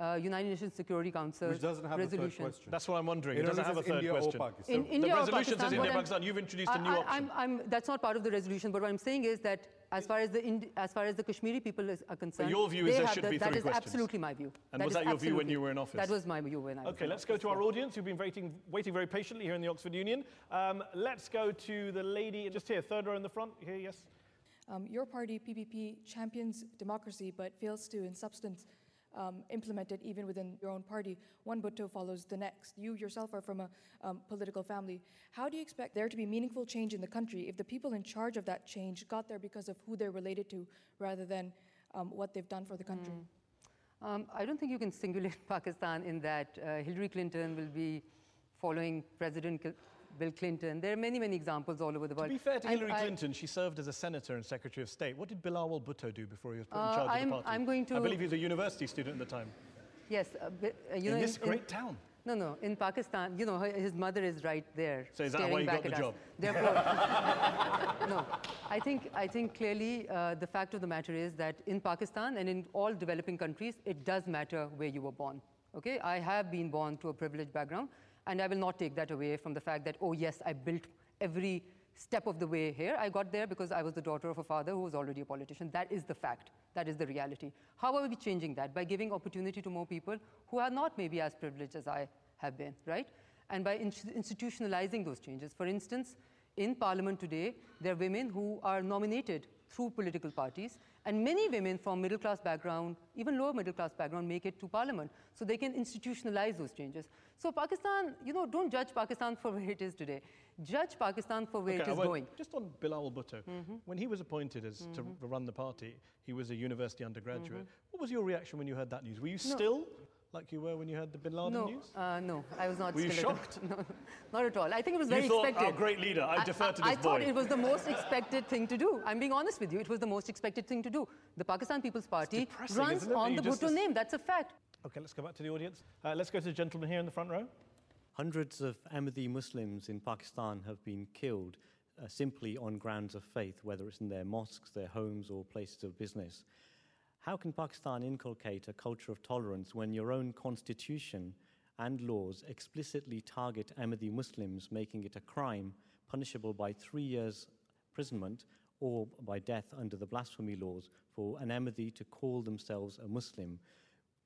uh, United Nations Security Council Which doesn't have a third resolution. question. That's what I'm wondering. It It doesn't have a third India or question. Pakistan. In The India or resolution says Pakistan, India, Pakistan. You've introduced a I- new I- option. I'm, I'm, that's not part of the resolution, but what I'm saying is that As far as the Indi- as far as the Kashmiri people is, are concerned, your view is they there have should the- be that three is questions. absolutely my view. And That was is that your view when you were in office? That was my view when I was Okay, let's go office, to our yeah. audience who've been waiting, waiting very patiently here in the Oxford Union. Um, let's go to the lady just here, third row in the front. Here, yes. Um, your party, PPP, champions democracy but fails to, in substance, um, implement it even within your own party. One Bhutto follows the next. You yourself are from a um, political family. How do you expect there to be meaningful change in the country if the people in charge of that change got there because of who they're related to rather than um, what they've done for the country? Um, I don't think you can (laughs) singulate Pakistan in that uh, Hillary Clinton will be following President Bill Clinton. There are many, many examples all over the world. To be fair to Hillary I- Clinton, she served as a senator and secretary of state. What did Bilawal Bhutto do before he was put in Uh, charge I'm- of the party? I'm going to... I believe he was a university student at the time. Yes, uh, but, uh, you in know, this great town. No, no. In Pakistan, you know, his mother is right there. So is that why he back got the us. job? Therefore, (laughs) (laughs) no. I think, I think clearly uh, the fact of the matter is that in Pakistan and in all developing countries, it does matter where you were born. Okay, I have been born to a privileged background, and I will not take that away from the fact that, oh yes, I built every step of the way here. I got there because I was the daughter of a father who was already a politician. That is the fact. That is the reality. How are we changing that? By giving opportunity to more people who are not maybe as privileged as I have been, right? And by in- institutionalizing those changes. For instance, in parliament today, there are women who are nominated through political parties, and many women from middle class background, even lower middle class background, make it to parliament. So they can institutionalize those changes. So Pakistan, you know, don't judge Pakistan (laughs) for where it is today. Judge Pakistan for where Okay, it I going. Just on Bilawal Bhutto, Mm-hmm. when he was appointed as to run the party, he was a university undergraduate. What was your reaction when you heard that news? Were you Mm-hmm. No. still like you were when you heard the Bin Laden No, news? uh, no, I was not. Were you still at all. shocked? (laughs) No, not at all. I think it was You very thought, expected. "Our great leader, I defer to this I this thought it was the most (laughs) expected thing to do. I'm being honest with you. It was the most expected thing to do. The Pakistan People's Party runs isn't it, that on you the just- Bhutto name. That's a fact. Okay, let's go back to the audience. Uh, let's go to the gentleman here in the front row. Hundreds of Ahmadi Muslims in Pakistan have been killed uh, simply on grounds of faith, whether it's in their mosques, their homes, or places of business. How can Pakistan inculcate a culture of tolerance when your own constitution and laws explicitly target Ahmadi Muslims, making it a crime punishable by three years imprisonment or by death under the blasphemy laws for an Ahmadi to call themselves a Muslim?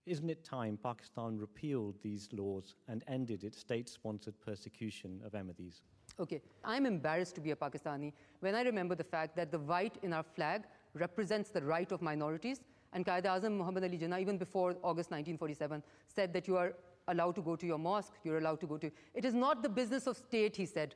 Isn't it time Pakistan repealed these laws and ended its state sponsored persecution of Ahmadis? Okay, I'm embarrassed to be a Pakistani when I remember the fact that the white in our flag represents the right of minorities. And Quaid-e-Azam Muhammad Ali Jinnah, even before August 1947, said that you are allowed to go to your mosque, you're allowed to go to. It is not the business of state, he said,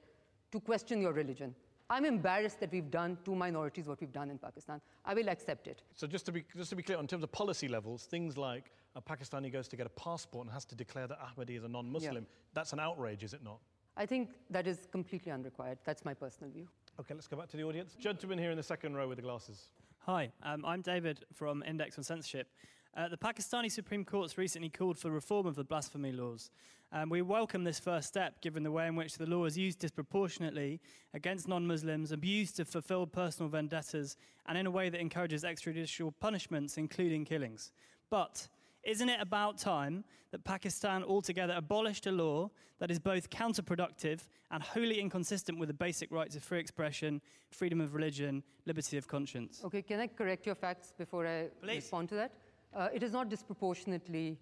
to question your religion. I'm embarrassed that we've done to minorities what we've done in Pakistan. I will accept it. So just to be just to be clear, in terms of policy levels, things like a Pakistani goes to get a passport and has to declare that Ahmadi is a non-Muslim. That's an outrage, is it not? I think that is completely unrequired. That's my personal view. Okay, let's go back to the audience. Gentleman here in the second row with the glasses. Hi, um, I'm David from Index on Censorship. Uh, the Pakistani Supreme Court's recently called for reform of the blasphemy laws. Um, we welcome this first step, given the way in which the law is used disproportionately against non Muslims, abused to fulfill personal vendettas, and in a way that encourages extrajudicial punishments, including killings. But isn't it about time that Pakistan altogether abolished a law that is both counterproductive and wholly inconsistent with the basic rights of free expression, freedom of religion, liberty of conscience? Okay, can I correct your facts before I Please. respond to that? Uh, it is not disproportionately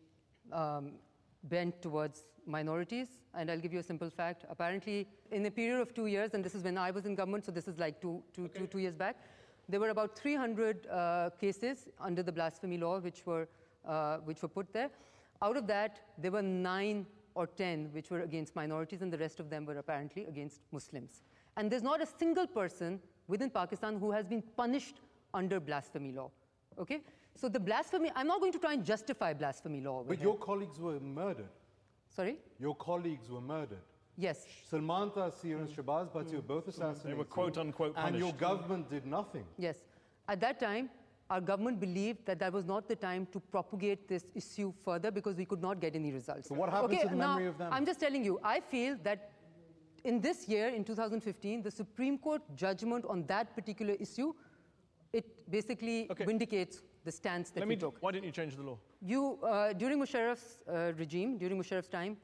um, bent towards minorities, and I'll give you a simple fact. Apparently, in a period of two years, and this is when I was in government, so this is like two, two, two, two years back, there were about 300 uh, cases under the blasphemy law which were, uh, which were put there. Out of that, there were nine or 10 which were against minorities, and the rest of them were apparently against Muslims. And there's not a single person within Pakistan who has been punished under blasphemy law. Okay? So the blasphemy, I'm not going to try and justify blasphemy law. But here. your colleagues were murdered. Sorry? Your colleagues were murdered. Yes. Salman Taseer and Shahbaz Bhatti were both assassinated. They were quote unquote And your government did nothing. Yes. At that time, our government believed that that was not the time to propagate this issue further because we could not get any results. So what happened okay, to the now, memory of them? I'm just telling you, I feel that in this year, in 2015, the Supreme Court judgment on that particular issue, it basically Okay. vindicates the stance that Let we me. took. Why didn't you change the law? You, uh, during Musharraf's uh, regime, during Musharraf's time,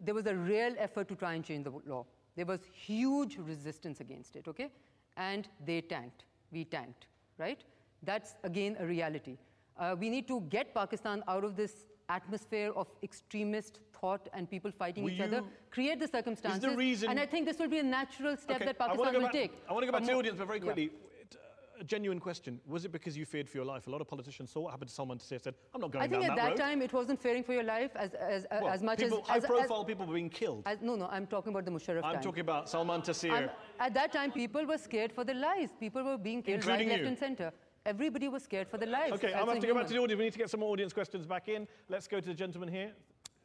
there was a real effort to try and change the law. There was huge resistance against it, okay? And they tanked. We tanked. right? That's again a reality. Uh, we need to get Pakistan out of this atmosphere of extremist thought and people fighting Will each other, create the circumstances. Is the reason- And I think this will be a natural step Okay, that Pakistan will back- take. I want to go back to the audience, but very yeah. quickly. It, uh, A genuine question. Was it because you feared for your life? A lot of politicians saw what happened to Salman Taseer said, I'm not going I think at that that time it wasn't fearing for your life as, as, Well, as much people, as, High-profile as, people were being killed. as- no, no, I'm talking about the Musharraf I'm time. talking about Salman Taseer. I'm- at that time, people were scared for their lives. People were being killed Including right, left, and center. Everybody was scared for their lives. Okay, I'm going to have to go back to the audience. We need to get some more audience questions back in. Let's go to the gentleman here.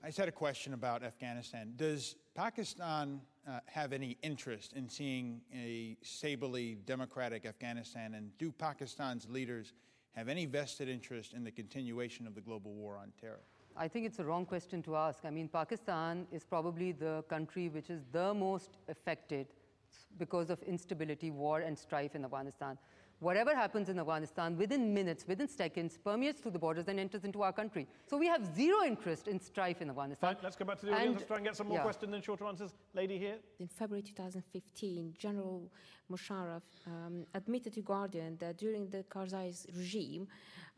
I just had a question about Afghanistan. Does Pakistan uh, have any interest in seeing a stably democratic Afghanistan? And do Pakistan's leaders have any vested interest in the continuation of the global war on terror? I think it's a wrong question to ask. I mean, Pakistan is probably the country which is the most affected because of instability, war, and strife in Afghanistan. Whatever happens in Afghanistan, within minutes, within seconds, permeates through the borders and enters into our country. So we have zero interest in strife in Afghanistan. Fine, let's go back to the audience. And- Let's try and get some more yeah. questions and shorter answers. Lady here. In February 2015, General Musharraf um, admitted to Guardian that during the Karzai's regime,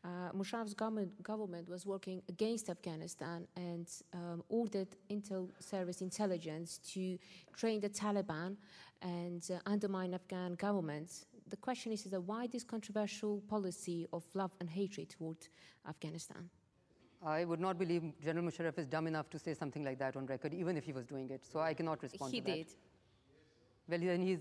uh, Musharraf's government, government was working against Afghanistan and um, ordered intel service intelligence to train the Taliban and uh, undermine Afghan government. The question is, is that why this controversial policy of love and hatred toward Afghanistan? I would not believe General Musharraf is dumb enough to say something like that on record, even if he was doing it. So I cannot respond He to that. did. Well, then he's.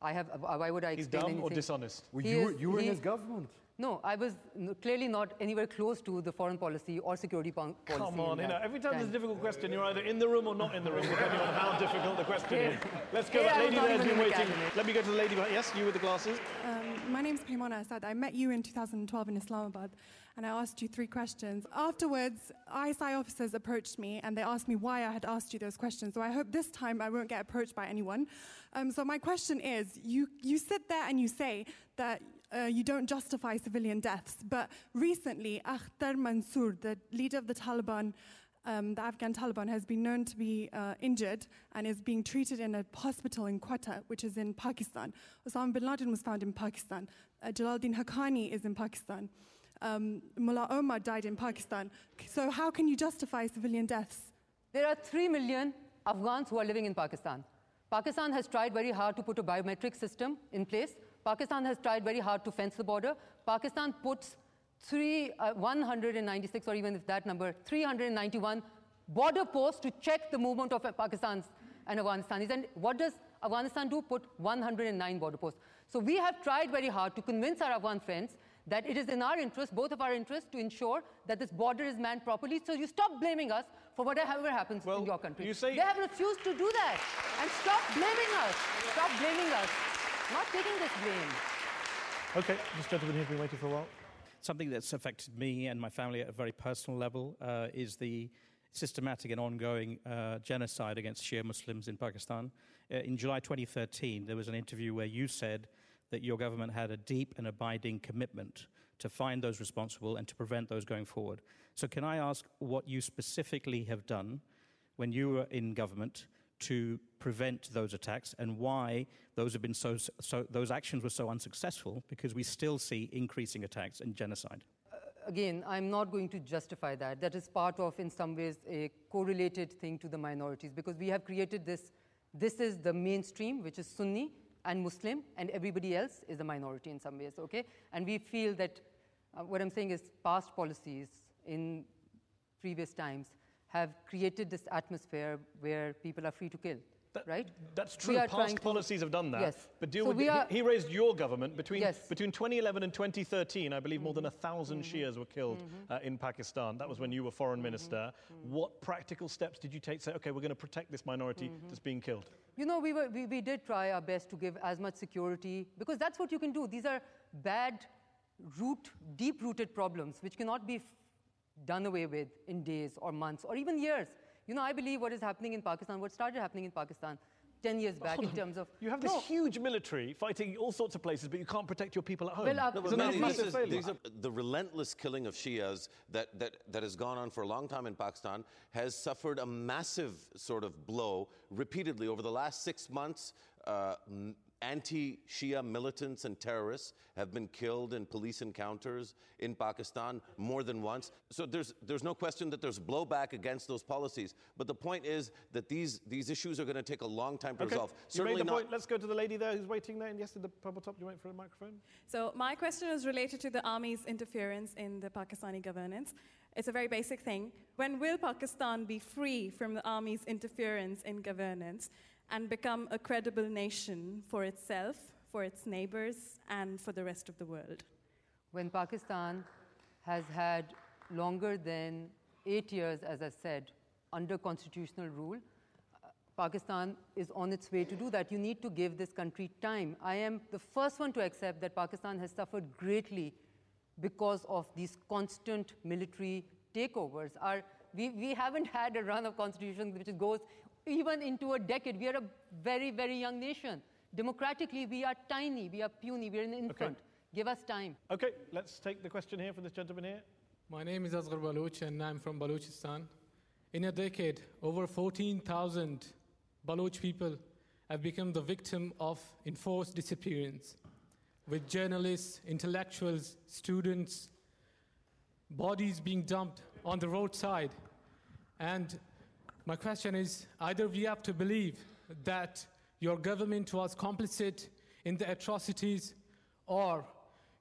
I have. Why would I explain? He's explain dumb or dishonest? Well, He you, were, is- you were in his government. No, I was clearly not anywhere close to the foreign policy or security pon- policy. Come on, you know, every time there's a difficult question, you're either in the room or not in the room, depending on how difficult the question is. (laughs) Let's go. Here That lady there has been waiting. cabinet. Let me go to the lady. Yes, you with the glasses. Um, my name's Paimona Assad. I met you in 2012 in Islamabad and I asked you three questions. Afterwards, ISI officers approached me and they asked me why I had asked you those questions. So I hope this time I won't get approached by anyone. Um, so my question is you, you sit there and you say that uh, you don't justify civilian deaths, but recently, Akhtar Mansour, the leader of the Taliban, um, the Afghan Taliban has been known to be uh, injured and is being treated in a hospital in Quetta, which is in Pakistan. Osama bin Laden was found in Pakistan. Uh, Jalaluddin Haqqani is in Pakistan. Um, Mullah Omar died in Pakistan. So how can you justify civilian deaths? There are 3 million Afghans who are living in Pakistan. Pakistan has tried very hard to put a biometric system in place. Pakistan has tried very hard to fence the border. Pakistan puts three, uh, 196, or even if that number, 391 border posts to check the movement of Pakistan's and Afghanistanis. And what does Afghanistan do? Put 109 border posts. So we have tried very hard to convince our Afghan friends that it is in our interest, both of our interests, to ensure that this border is manned properly. So you stop blaming us for whatever happens in your country. you say- they have refused to do that. And stop blaming us. Stop blaming us. Not taking this blame. Okay, this gentleman here has been waiting for a while. Something that's affected me and my family at a very personal level uh, is the systematic and ongoing uh, genocide against Shia Muslims in Pakistan. Uh, in July 2013, there was an interview where you said that your government had a deep and abiding commitment to find those responsible and to prevent those going forward. So, can I ask what you specifically have done when you were in government to prevent those attacks and why those have been so, so those actions were so unsuccessful because we still see increasing attacks and genocide. Uh, again, I'm not going to justify that. That is part of, in some ways, a correlated thing to the minorities because we have created this. This is the mainstream, which is Sunni and Muslim, and everybody else is a minority in some ways, okay? And we feel that uh, what I'm saying is past policies in previous times have created this atmosphere where people are free to kill. Right? That's true. Past to- policies have done that. Yes. But deal So with we the- are- he, he raised your government between Yes. Mm-hmm. between 2011 and 2013. I believe more than a 1000 Shias were killed uh, in Pakistan. That was when you were foreign Mm-hmm. minister. What practical steps did you take? Say, okay, we're going to protect this minority Mm-hmm. that's being killed. You know, we, were, we, we did try our best to give as much security because that's what you can do. These are bad, root, deep rooted problems which cannot be f- done away with in days or months or even years. You know, I believe what is happening in Pakistan, what started happening in Pakistan 10 years back Hold in on. terms of. You have this No, huge military fighting all sorts of places, but you can't protect your people at home. Well, uh, No, but Isn't that a Mehdi, massive this is- these are, the relentless killing of Shias that, that, that has gone on for a long time in Pakistan has suffered a massive sort of blow repeatedly over the last six months. Uh, m- anti Shia militants and terrorists have been killed in police encounters in Pakistan more than once. So there's, there's no question that there's blowback against those policies. But the point is that these, these issues are going to take a long time to Okay, resolve. you made the not- point. Let's go to the lady there who's waiting there. And yes, at the purple top, you wait for a microphone. So my question is related to the army's interference in the Pakistani governance. It's a very basic thing. When will Pakistan be free from the army's interference in governance and become a credible nation for itself, for its neighbors, and for the rest of the world? When Pakistan has had longer than eight years, as I said, under constitutional rule, uh, Pakistan is on its way to do that. You need to give this country time. I am the first one to accept that Pakistan has suffered greatly because of these constant military takeovers. Our, we, we haven't had a run of constitution which goes even into a decade. We are a very, very young nation. Democratically, we are tiny, we are puny, we are an infant. Give us time. Okay, let's take the question here from this gentleman here. My name is Asghar Baloch and I'm from Balochistan. In a decade, over 14,000 Baloch people have become the victim of enforced disappearance, with journalists, intellectuals, students, bodies being dumped on the roadside. And my question is either we have to believe that your government was complicit in the atrocities, or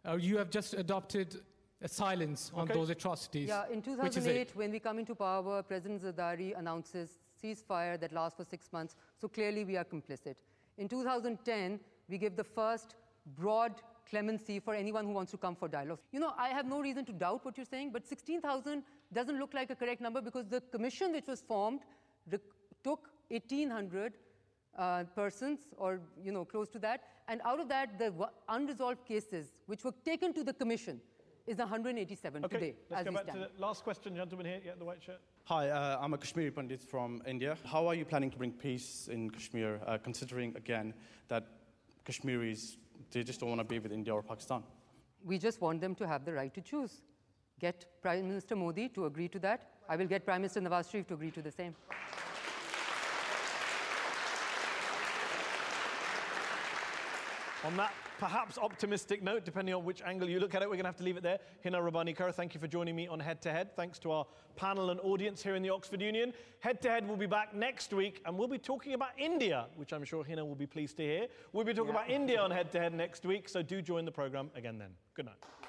uh, you have just adopted a silence on Okay. those atrocities. Yeah, in Which is it? 2008, when we come into power, President Zardari announces ceasefire that lasts for six months. So clearly, we are complicit. In 2010, we give the first broad clemency for anyone who wants to come for dialogue. You know, I have no reason to doubt what you're saying, but 16,000 doesn't look like a correct number because the commission which was formed rec- took 1,800 uh, persons, or you know, close to that, and out of that, the wa- unresolved cases which were taken to the commission is 187 Okay, today, let's as go we back stand. to the last question, gentleman here. Yeah, the white shirt. Hi, uh, I'm a Kashmiri Pandit from India. How are you planning to bring peace in Kashmir, uh, considering again that Kashmiris they just don't want to be with India or Pakistan? We just want them to have the right to choose. Get Prime Minister Modi to agree to that. I will get Prime Minister Nawaz Sharif to agree to the same. On that perhaps optimistic note, depending on which angle you look at it, we're going to have to leave it there. Hina Rabbani Khar, thank you for joining me on Head to Head. Thanks to our panel and audience here in the Oxford Union. Head to Head will be back next week, and we'll be talking about India, which I'm sure Hina will be pleased to hear. We'll be talking about India on Head to Head next week, so do join the program again then. Good night.